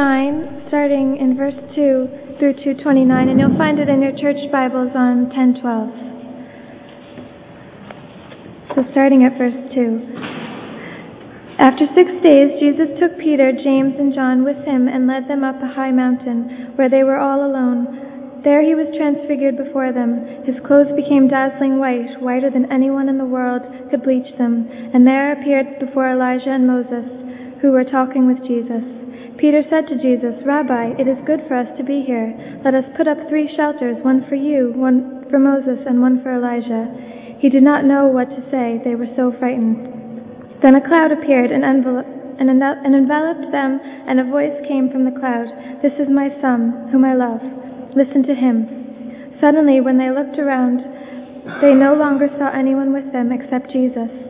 9, starting in verse 2 through 229, and you'll find it in your church Bibles on 1012. So, starting at verse 2. After six days, Jesus took Peter, James, and John with him and led them up a high mountain, where they were all alone. There he was transfigured before them. His clothes became dazzling white, whiter than anyone in the world could bleach them. And there appeared before Elijah and Moses, who were talking with Jesus. Peter said to Jesus, Rabbi, it is good for us to be here. Let us put up three shelters, one for you, one for Moses, and one for Elijah. He did not know what to say. They were so frightened. Then a cloud appeared and enveloped and enveloped them, and a voice came from the cloud This is my Son, whom I love. Listen to him. Suddenly, when they looked around, they no longer saw anyone with them except Jesus.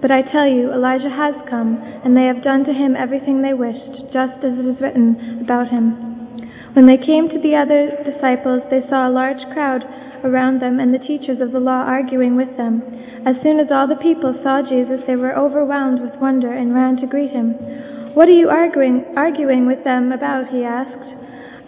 But I tell you, Elijah has come, and they have done to him everything they wished, just as it is written about him. When they came to the other disciples, they saw a large crowd around them and the teachers of the law arguing with them. As soon as all the people saw Jesus, they were overwhelmed with wonder and ran to greet him. What are you arguing, arguing with them about? he asked.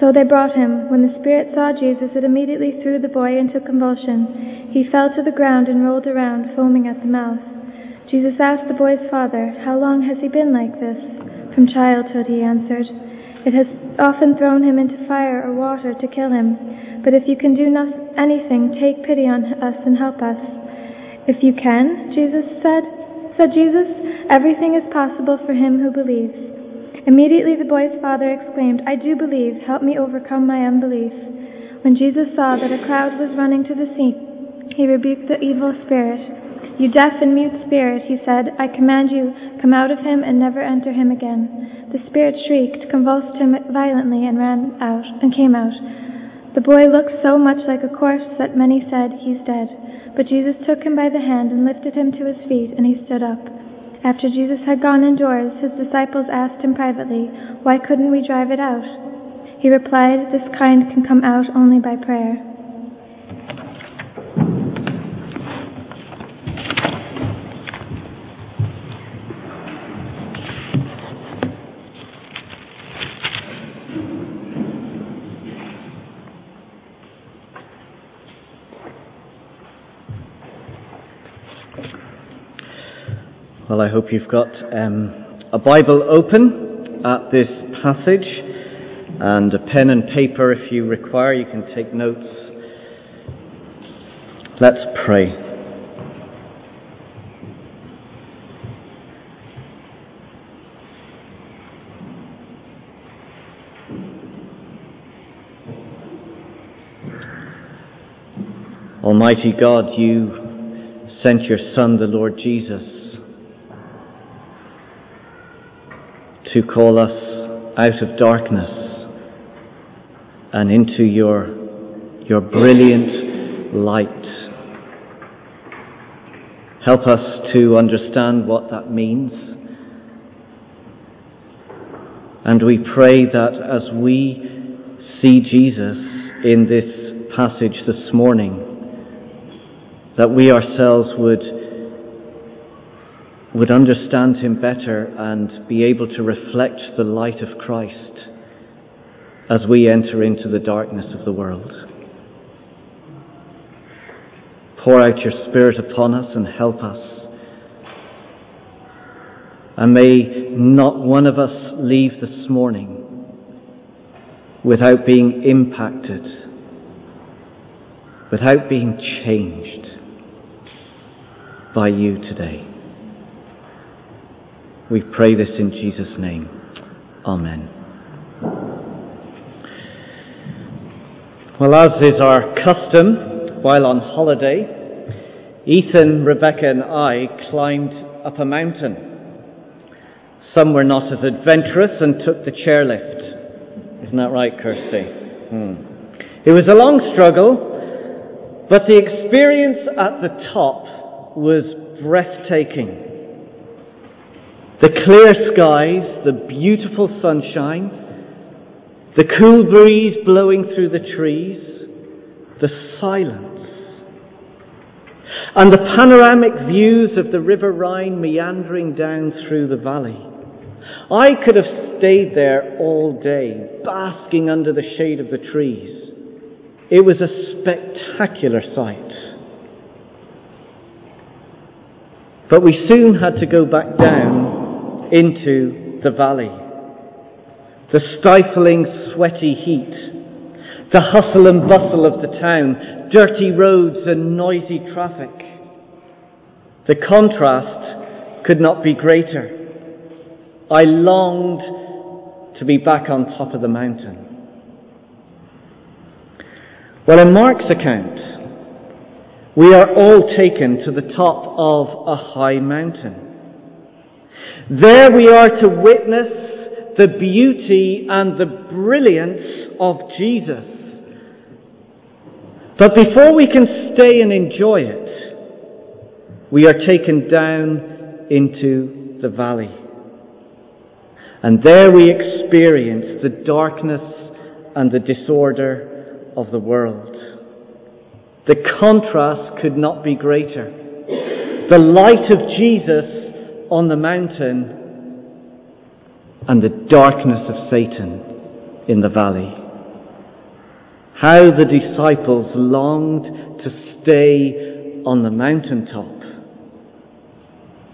So they brought him. When the spirit saw Jesus, it immediately threw the boy into convulsion. He fell to the ground and rolled around, foaming at the mouth. Jesus asked the boy's father, How long has he been like this? From childhood, he answered. It has often thrown him into fire or water to kill him. But if you can do no- anything, take pity on us and help us. If you can, Jesus said, said Jesus, everything is possible for him who believes. Immediately the boy's father exclaimed, I do believe, help me overcome my unbelief. When Jesus saw that a crowd was running to the scene, he rebuked the evil spirit. You deaf and mute spirit, he said, I command you, come out of him and never enter him again. The spirit shrieked, convulsed him violently, and ran out, and came out. The boy looked so much like a corpse that many said, He's dead. But Jesus took him by the hand and lifted him to his feet, and he stood up. After Jesus had gone indoors, his disciples asked him privately, Why couldn't we drive it out? He replied, This kind can come out only by prayer. Well, I hope you've got um, a Bible open at this passage and a pen and paper if you require. You can take notes. Let's pray. Almighty God, you sent your Son, the Lord Jesus, to call us out of darkness and into your, your brilliant light. Help us to understand what that means. And we pray that as we see Jesus in this passage this morning, that we ourselves would would understand him better and be able to reflect the light of Christ as we enter into the darkness of the world. Pour out your Spirit upon us and help us. And may not one of us leave this morning without being impacted, without being changed by you today. We pray this in Jesus' name. Amen. Well, as is our custom while on holiday, Ethan, Rebecca, and I climbed up a mountain. Some were not as adventurous and took the chairlift. Isn't that right, Kirsty? Hmm. It was a long struggle, but the experience at the top was breathtaking. The clear skies, the beautiful sunshine, the cool breeze blowing through the trees, the silence, and the panoramic views of the River Rhine meandering down through the valley. I could have stayed there all day, basking under the shade of the trees. It was a spectacular sight. But we soon had to go back down into the valley the stifling, sweaty heat, the hustle and bustle of the town, dirty roads and noisy traffic. The contrast could not be greater. I longed to be back on top of the mountain. Well, in Mark's account, we are all taken to the top of a high mountain. There we are to witness the beauty and the brilliance of Jesus. But before we can stay and enjoy it, we are taken down into the valley. And there we experience the darkness and the disorder of the world. The contrast could not be greater. The light of Jesus on the mountain and the darkness of Satan in the valley. How the disciples longed to stay on the mountaintop.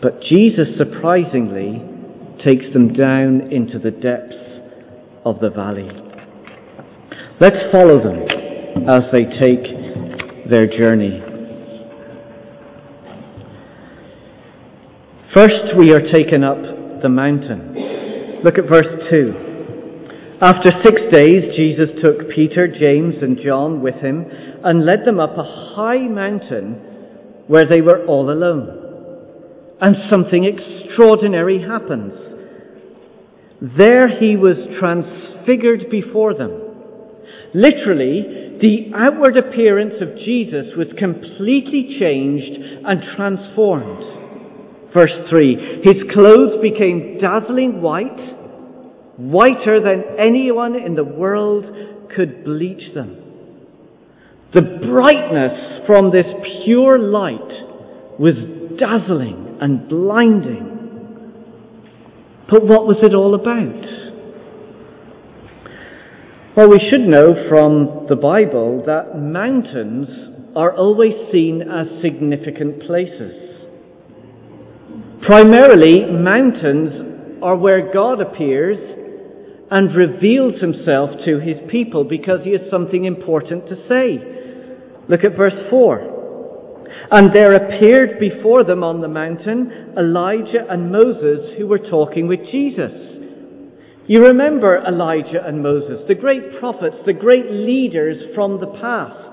But Jesus surprisingly takes them down into the depths of the valley. Let's follow them as they take their journey. First, we are taken up the mountain. Look at verse 2. After six days, Jesus took Peter, James, and John with him and led them up a high mountain where they were all alone. And something extraordinary happens. There he was transfigured before them. Literally, the outward appearance of Jesus was completely changed and transformed. Verse 3 His clothes became dazzling white whiter than anyone in the world could bleach them. The brightness from this pure light was dazzling and blinding. But what was it all about? Well, we should know from the Bible that mountains are always seen as significant places. Primarily, mountains are where God appears and reveals himself to his people because he has something important to say. Look at verse 4. And there appeared before them on the mountain Elijah and Moses who were talking with Jesus. You remember Elijah and Moses, the great prophets, the great leaders from the past.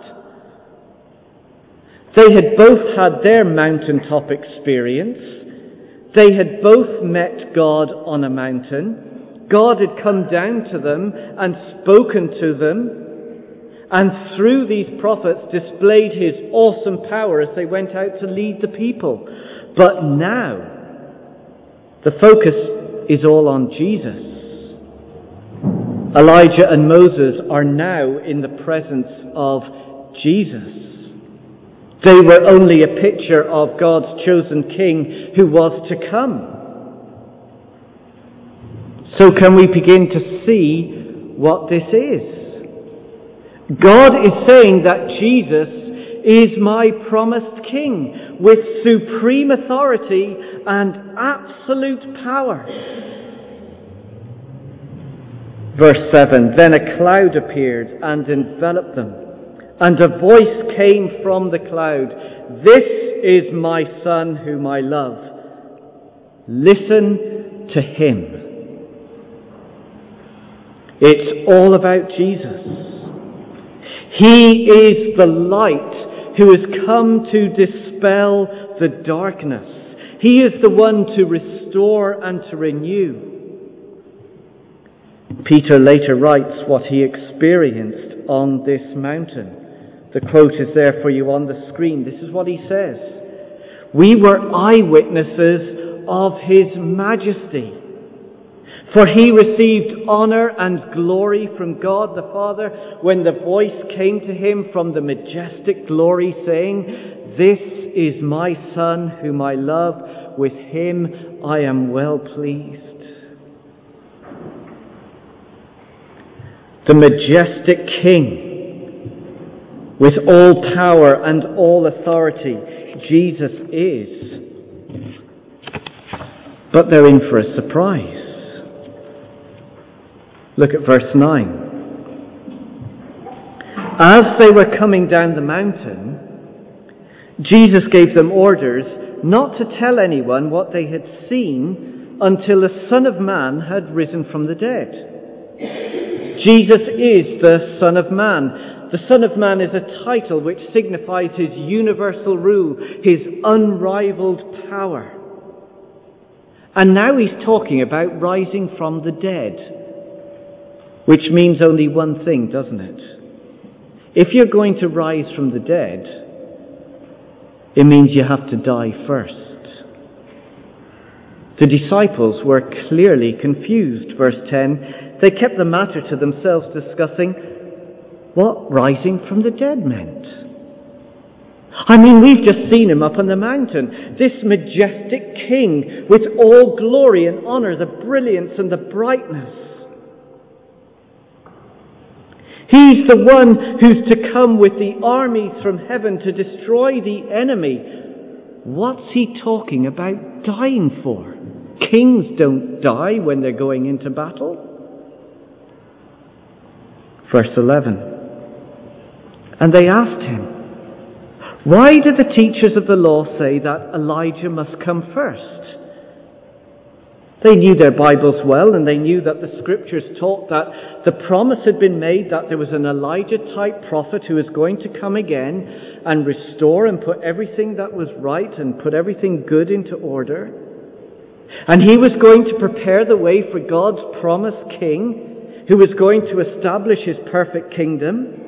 They had both had their mountaintop experience. They had both met God on a mountain. God had come down to them and spoken to them, and through these prophets displayed his awesome power as they went out to lead the people. But now, the focus is all on Jesus. Elijah and Moses are now in the presence of Jesus. They were only a picture of God's chosen king who was to come. So can we begin to see what this is? God is saying that Jesus is my promised king with supreme authority and absolute power. Verse 7 Then a cloud appeared and enveloped them, and a voice came from the cloud This is my Son whom I love. Listen to Him. It's all about Jesus. He is the light who has come to dispel the darkness. He is the one to restore and to renew. Peter later writes what he experienced on this mountain. The quote is there for you on the screen. This is what he says. We were eyewitnesses of his majesty. For he received honor and glory from God the Father when the voice came to him from the majestic glory saying, This is my Son whom I love. With him I am well pleased. The majestic King with all power and all authority, Jesus is. But they're in for a surprise. Look at verse 9. As they were coming down the mountain, Jesus gave them orders not to tell anyone what they had seen until the Son of Man had risen from the dead. Jesus is the Son of Man. The Son of Man is a title which signifies his universal rule, his unrivaled power. And now he's talking about rising from the dead. Which means only one thing, doesn't it? If you're going to rise from the dead, it means you have to die first. The disciples were clearly confused. Verse 10 They kept the matter to themselves, discussing what rising from the dead meant. I mean, we've just seen him up on the mountain, this majestic king with all glory and honor, the brilliance and the brightness. He's the one who's to come with the armies from heaven to destroy the enemy. What's he talking about dying for? Kings don't die when they're going into battle. Verse 11. And they asked him, Why do the teachers of the law say that Elijah must come first? They knew their Bibles well, and they knew that the scriptures taught that the promise had been made that there was an Elijah type prophet who was going to come again and restore and put everything that was right and put everything good into order. And he was going to prepare the way for God's promised king who was going to establish his perfect kingdom.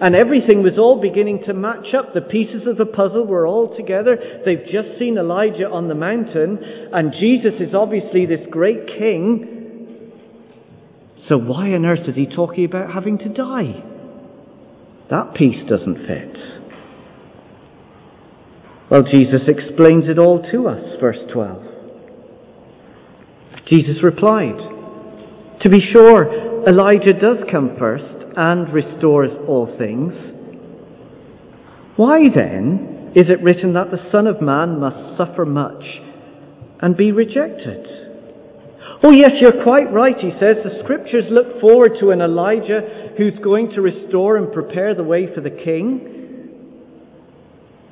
And everything was all beginning to match up. The pieces of the puzzle were all together. They've just seen Elijah on the mountain, and Jesus is obviously this great king. So why on earth is he talking about having to die? That piece doesn't fit. Well, Jesus explains it all to us, verse 12. Jesus replied, To be sure, Elijah does come first and restores all things. Why then is it written that the Son of Man must suffer much and be rejected? Oh, yes, you're quite right, he says. The scriptures look forward to an Elijah who's going to restore and prepare the way for the king.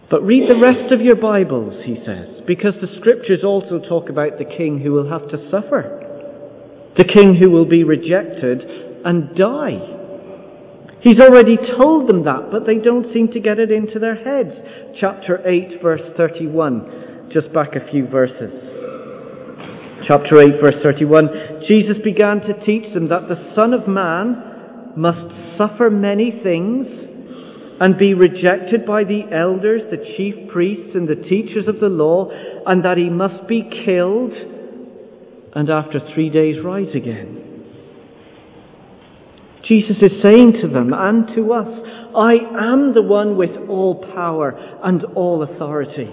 But read the rest of your Bibles, he says, because the scriptures also talk about the king who will have to suffer, the king who will be rejected and die. He's already told them that, but they don't seem to get it into their heads. Chapter 8, verse 31. Just back a few verses. Chapter 8, verse 31. Jesus began to teach them that the Son of Man must suffer many things and be rejected by the elders, the chief priests, and the teachers of the law, and that he must be killed and after three days rise again. Jesus is saying to them and to us, I am the one with all power and all authority.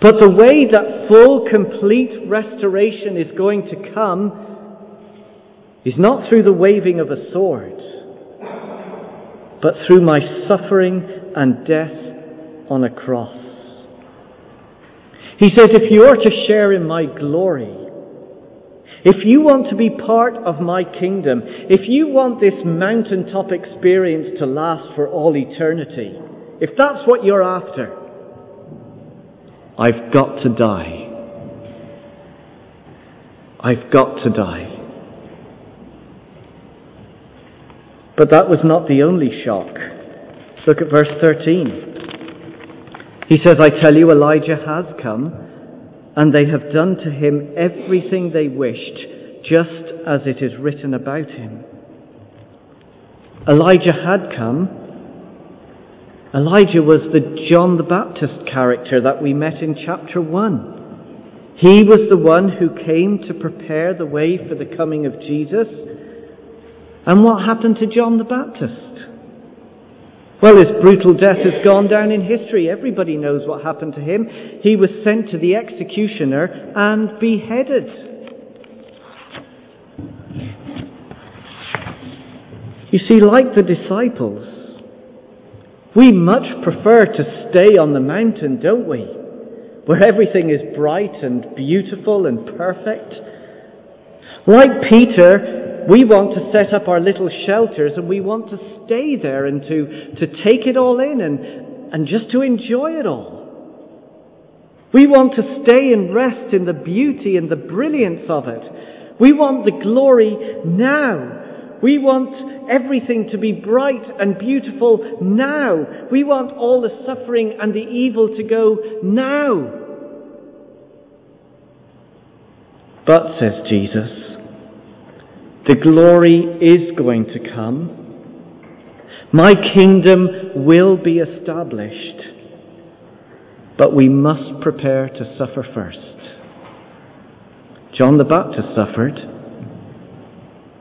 But the way that full, complete restoration is going to come is not through the waving of a sword, but through my suffering and death on a cross. He says, if you are to share in my glory, if you want to be part of my kingdom, if you want this mountaintop experience to last for all eternity, if that's what you're after, I've got to die. I've got to die. But that was not the only shock. Look at verse 13. He says, I tell you, Elijah has come, and they have done to him everything they wished, just as it is written about him. Elijah had come. Elijah was the John the Baptist character that we met in chapter 1. He was the one who came to prepare the way for the coming of Jesus. And what happened to John the Baptist? Well, his brutal death has gone down in history. Everybody knows what happened to him. He was sent to the executioner and beheaded. You see, like the disciples, we much prefer to stay on the mountain, don't we? Where everything is bright and beautiful and perfect. Like Peter, we want to set up our little shelters and we want to stay there and to, to take it all in and, and just to enjoy it all. We want to stay and rest in the beauty and the brilliance of it. We want the glory now. We want everything to be bright and beautiful now. We want all the suffering and the evil to go now. But, says Jesus, the glory is going to come. My kingdom will be established. But we must prepare to suffer first. John the Baptist suffered.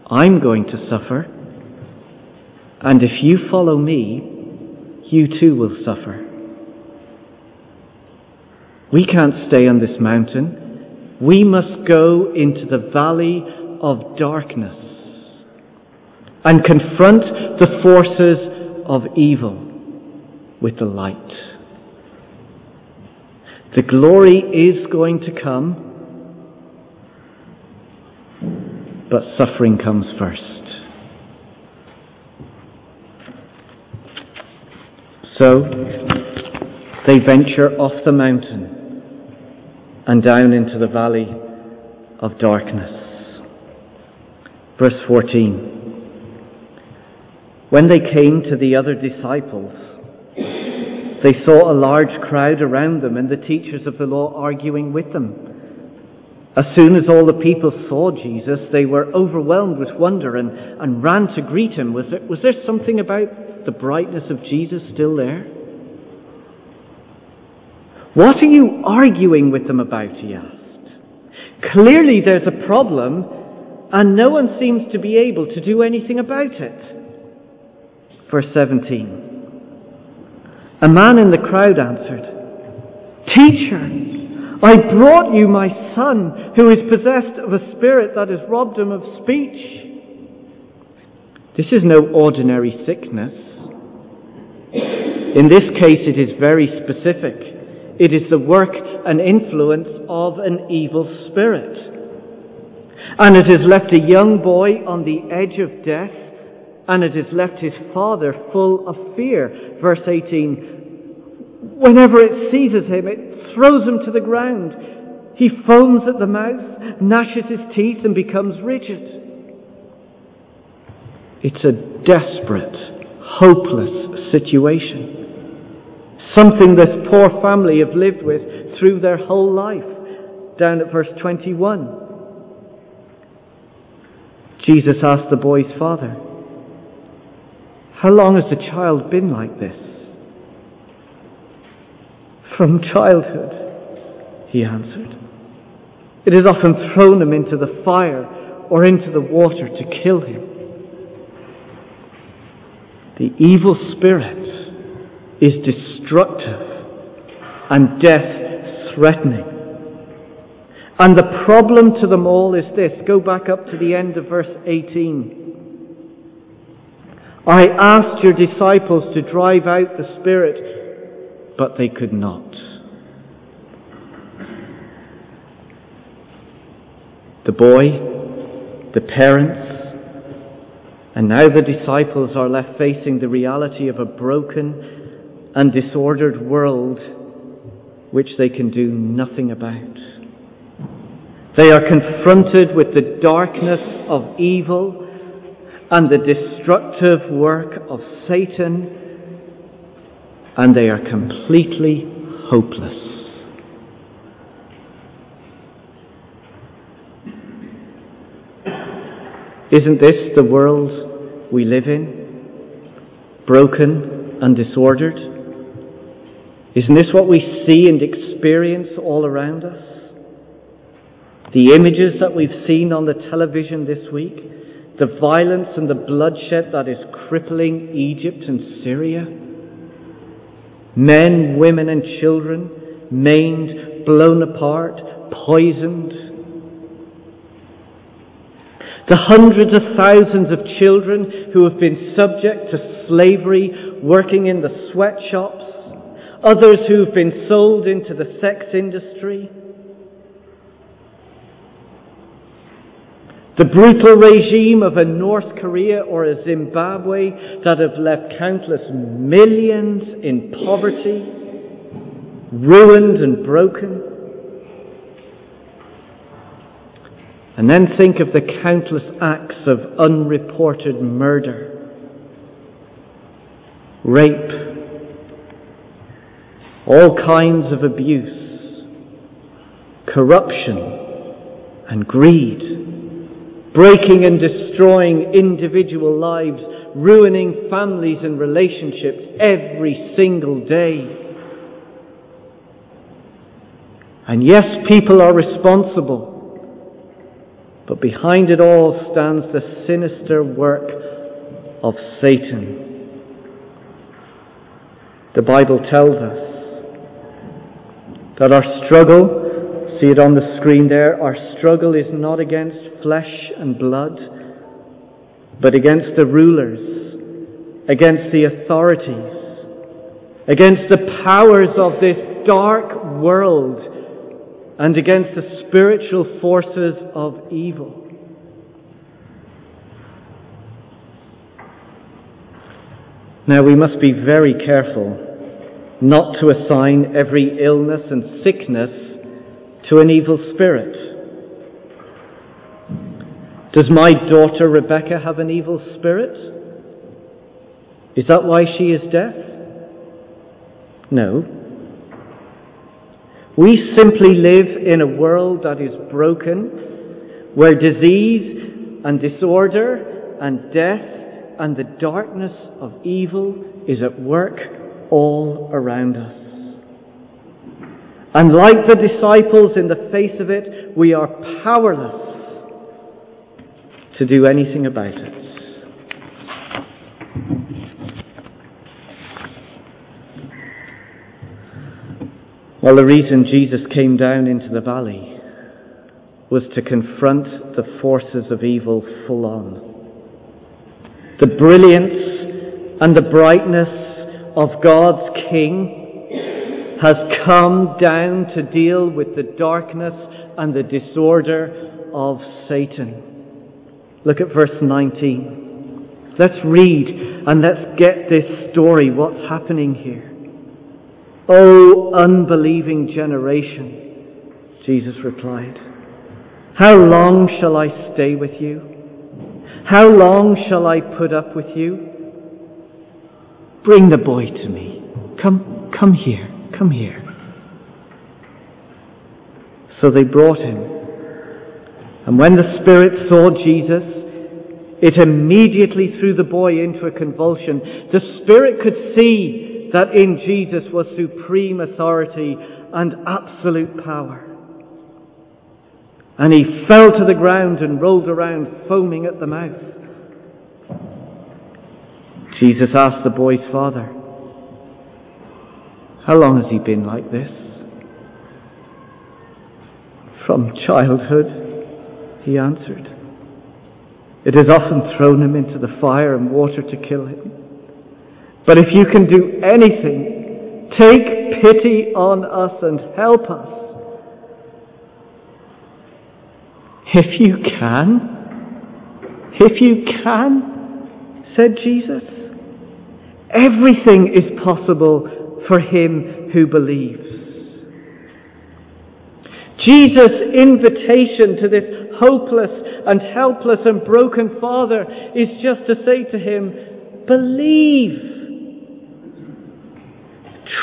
I'm going to suffer. And if you follow me, you too will suffer. We can't stay on this mountain. We must go into the valley of darkness and confront the forces of evil with the light. The glory is going to come, but suffering comes first. So they venture off the mountain and down into the valley of darkness. Verse 14. When they came to the other disciples, they saw a large crowd around them and the teachers of the law arguing with them. As soon as all the people saw Jesus, they were overwhelmed with wonder and, and ran to greet him. Was there, was there something about the brightness of Jesus still there? What are you arguing with them about? He asked. Clearly there's a problem and no one seems to be able to do anything about it. Verse 17. A man in the crowd answered, Teacher, I brought you my son who is possessed of a spirit that has robbed him of speech. This is no ordinary sickness. In this case, it is very specific. It is the work and influence of an evil spirit. And it has left a young boy on the edge of death, and it has left his father full of fear. Verse 18 Whenever it seizes him, it throws him to the ground. He foams at the mouth, gnashes his teeth, and becomes rigid. It's a desperate, hopeless situation. Something this poor family have lived with through their whole life. Down at verse 21. Jesus asked the boy's father, How long has the child been like this? From childhood, he answered. It has often thrown him into the fire or into the water to kill him. The evil spirit is destructive and death threatening. And the problem to them all is this. Go back up to the end of verse 18. I asked your disciples to drive out the Spirit, but they could not. The boy, the parents, and now the disciples are left facing the reality of a broken and disordered world which they can do nothing about. They are confronted with the darkness of evil and the destructive work of Satan, and they are completely hopeless. Isn't this the world we live in? Broken and disordered? Isn't this what we see and experience all around us? The images that we've seen on the television this week, the violence and the bloodshed that is crippling Egypt and Syria, men, women, and children maimed, blown apart, poisoned, the hundreds of thousands of children who have been subject to slavery working in the sweatshops, others who have been sold into the sex industry, the brutal regime of a North Korea or a Zimbabwe that have left countless millions in poverty, ruined and broken. And then think of the countless acts of unreported murder, rape, all kinds of abuse, corruption, and greed, breaking and destroying individual lives, ruining families and relationships every single day. And yes, people are responsible. But behind it all stands the sinister work of Satan. The Bible tells us that our struggle, see it on the screen there, our struggle is not against flesh and blood, but against the rulers, against the authorities, against the powers of this dark world and against the spiritual forces of evil. Now we must be very careful not to assign every illness and sickness to an evil spirit. Does my daughter Rebecca have an evil spirit? Is that why she is deaf? No. We simply live in a world that is broken, where disease and disorder and death and the darkness of evil is at work all around us. And like the disciples in the face of it, we are powerless to do anything about it. Well, the reason Jesus came down into the valley was to confront the forces of evil full on. The brilliance and the brightness of God's King has come down to deal with the darkness and the disorder of Satan. Look at verse 19. Let's read and let's get this story, what's happening here. O unbelieving generation, Jesus replied, How long shall I stay with you? How long shall I put up with you? Bring the boy to me. Come, come here, come here. So they brought him. And when the Spirit saw Jesus, it immediately threw the boy into a convulsion. The Spirit could see that in Jesus was supreme authority and absolute power. And he fell to the ground and rolled around, foaming at the mouth. Jesus asked the boy's father, How long has he been like this? From childhood, he answered. It has often thrown him into the fire and water to kill him. But if you can do anything, take pity on us and help us. If you can, if you can, said Jesus, everything is possible for him who believes. Jesus' invitation to this hopeless and helpless and broken father is just to say to him, believe.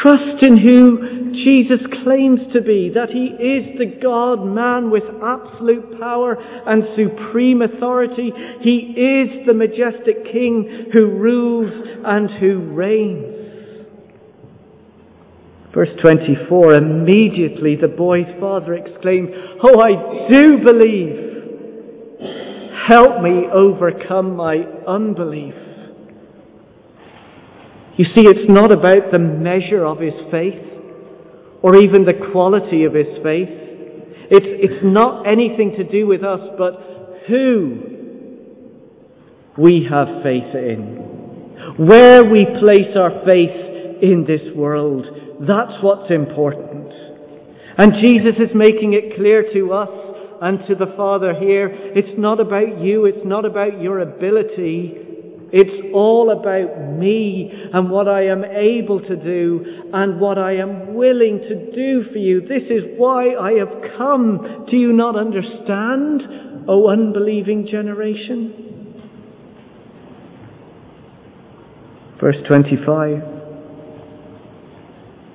Trust in who Jesus claims to be, that he is the God man with absolute power and supreme authority. He is the majestic king who rules and who reigns. Verse 24, immediately the boy's father exclaimed, Oh, I do believe. Help me overcome my unbelief. You see, it's not about the measure of his faith or even the quality of his faith. It's, it's not anything to do with us, but who we have faith in. Where we place our faith in this world. That's what's important. And Jesus is making it clear to us and to the Father here, it's not about you, it's not about your ability, it's all about me and what I am able to do and what I am willing to do for you. This is why I have come. Do you not understand, O unbelieving generation? Verse 25.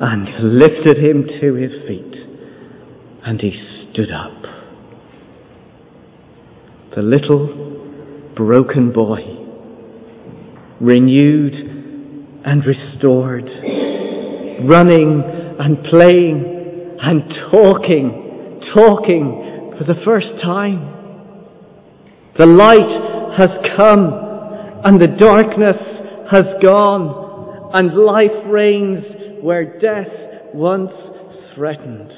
and lifted him to his feet, and he stood up the little broken boy, renewed and restored, running and playing and talking, talking for the first time. The light has come and the darkness has gone and life reigns where death once threatened.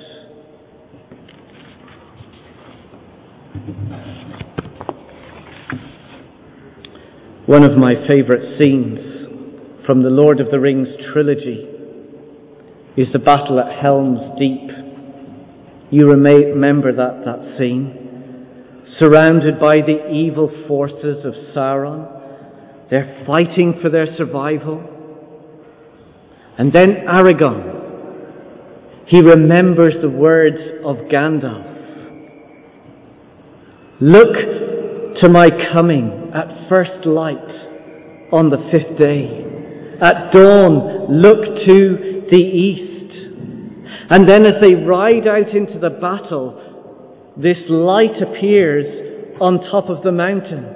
One of my favourite scenes from the Lord of the Rings trilogy is the battle at Helm's Deep. You remember that, that scene? Surrounded by the evil forces of Sauron, they're fighting for their survival. And then Aragorn, he remembers the words of Gandalf. Look to my coming at first light on the fifth day. At dawn, look to the east. And then as they ride out into the battle, this light appears on top of the mountain.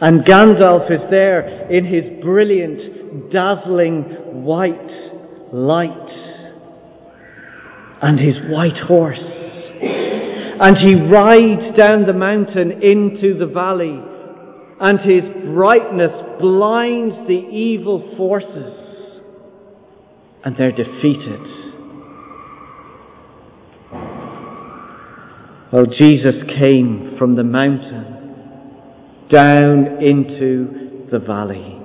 And Gandalf is there in his brilliant, dazzling white light. And his white horse. And he rides down the mountain into the valley, and his brightness blinds the evil forces, and they're defeated. Well, Jesus came from the mountain down into the valley.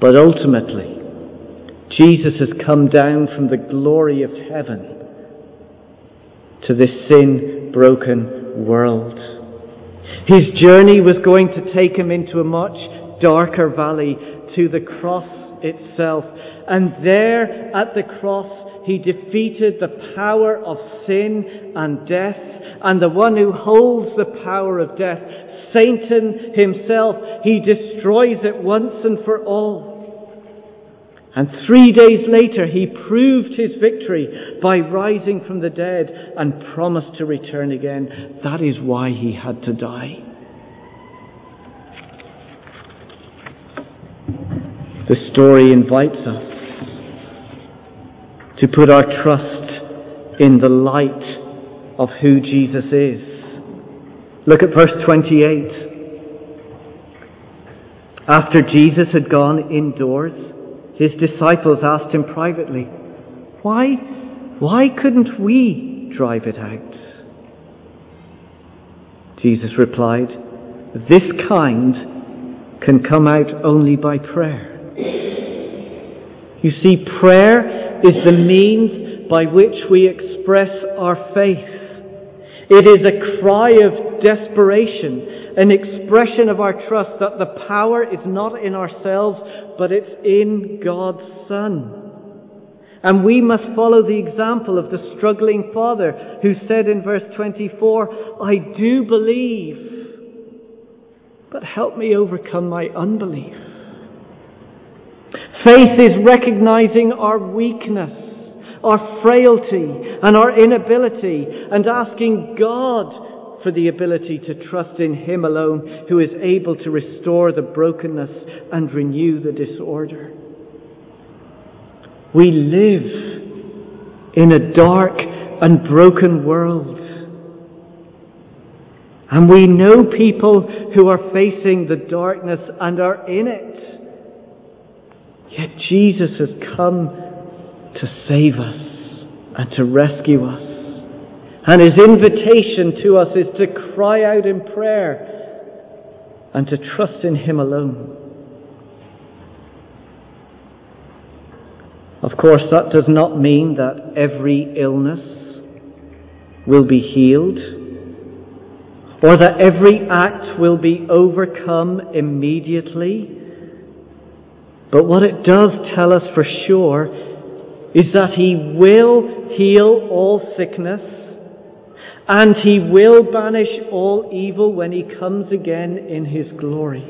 But ultimately, Jesus has come down from the glory of heaven to this sin broken world. His journey was going to take him into a much darker valley to the cross itself. And there at the cross, he defeated the power of sin and death and the one who holds the power of death, Satan himself. He destroys it once and for all. And three days later, he proved his victory by rising from the dead and promised to return again. That is why he had to die. The story invites us to put our trust in the light of who Jesus is. Look at verse 28. After Jesus had gone indoors, his disciples asked him privately, Why, why couldn't we drive it out? Jesus replied, This kind can come out only by prayer. You see, prayer is the means by which we express our faith. It is a cry of desperation, an expression of our trust that the power is not in ourselves, but it's in God's Son. And we must follow the example of the struggling father who said in verse 24, I do believe, but help me overcome my unbelief. Faith is recognizing our weakness, our frailty, and our inability, and asking God for the ability to trust in Him alone, who is able to restore the brokenness and renew the disorder. We live in a dark and broken world. And we know people who are facing the darkness and are in it. Yet Jesus has come to save us and to rescue us. And his invitation to us is to cry out in prayer and to trust in him alone. Of course, that does not mean that every illness will be healed or that every act will be overcome immediately. But what it does tell us for sure is that He will heal all sickness and He will banish all evil when He comes again in His glory.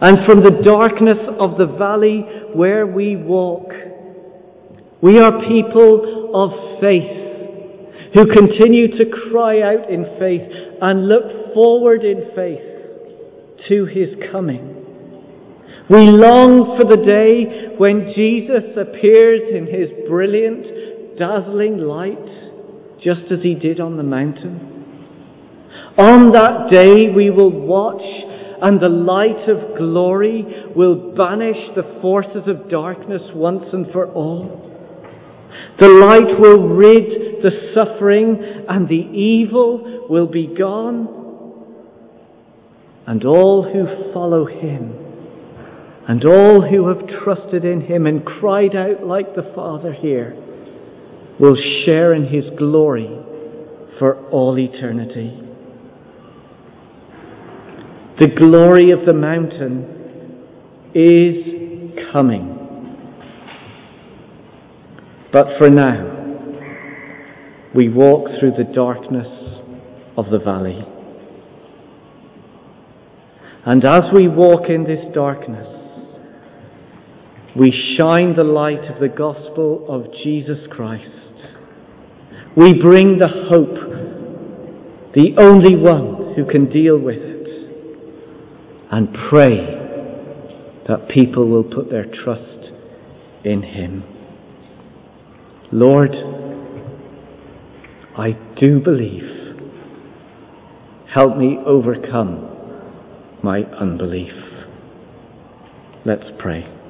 And from the darkness of the valley where we walk, we are people of faith who continue to cry out in faith and look forward in faith to His coming. We long for the day when Jesus appears in his brilliant, dazzling light, just as he did on the mountain. On that day we will watch and the light of glory will banish the forces of darkness once and for all. The light will rid the suffering and the evil will be gone. And all who follow him and all who have trusted in him and cried out like the Father here will share in his glory for all eternity. The glory of the mountain is coming. But for now, we walk through the darkness of the valley. And as we walk in this darkness, we shine the light of the gospel of Jesus Christ. We bring the hope, the only one who can deal with it, and pray that people will put their trust in Him. Lord, I do believe. Help me overcome my unbelief. Let's pray.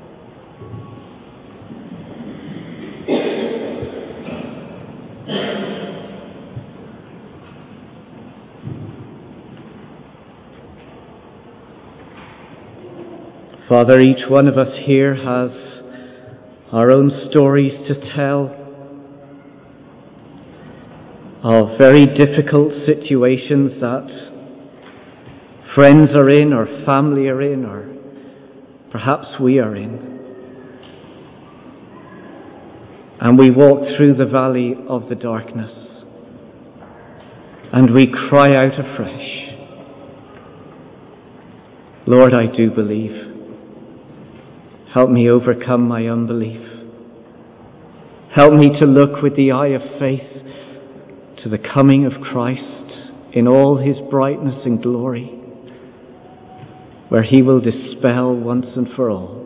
Father, each one of us here has our own stories to tell of very difficult situations that friends are in, or family are in, or perhaps we are in. And we walk through the valley of the darkness and we cry out afresh, Lord, I do believe. Help me overcome my unbelief. Help me to look with the eye of faith to the coming of Christ in all his brightness and glory, where he will dispel once and for all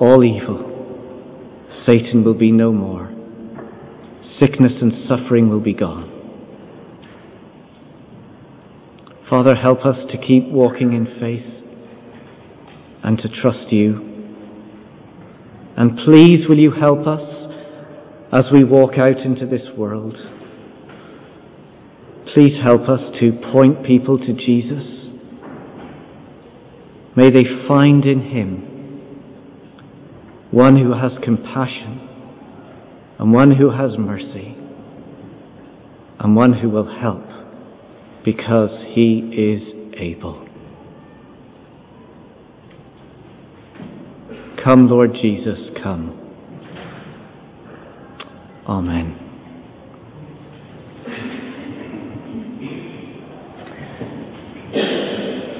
all evil. Satan will be no more. Sickness and suffering will be gone. Father, help us to keep walking in faith and to trust you And please, will you help us as we walk out into this world? Please help us to point people to Jesus. May they find in him one who has compassion and one who has mercy and one who will help because he is able. Come, Lord Jesus, come. Amen.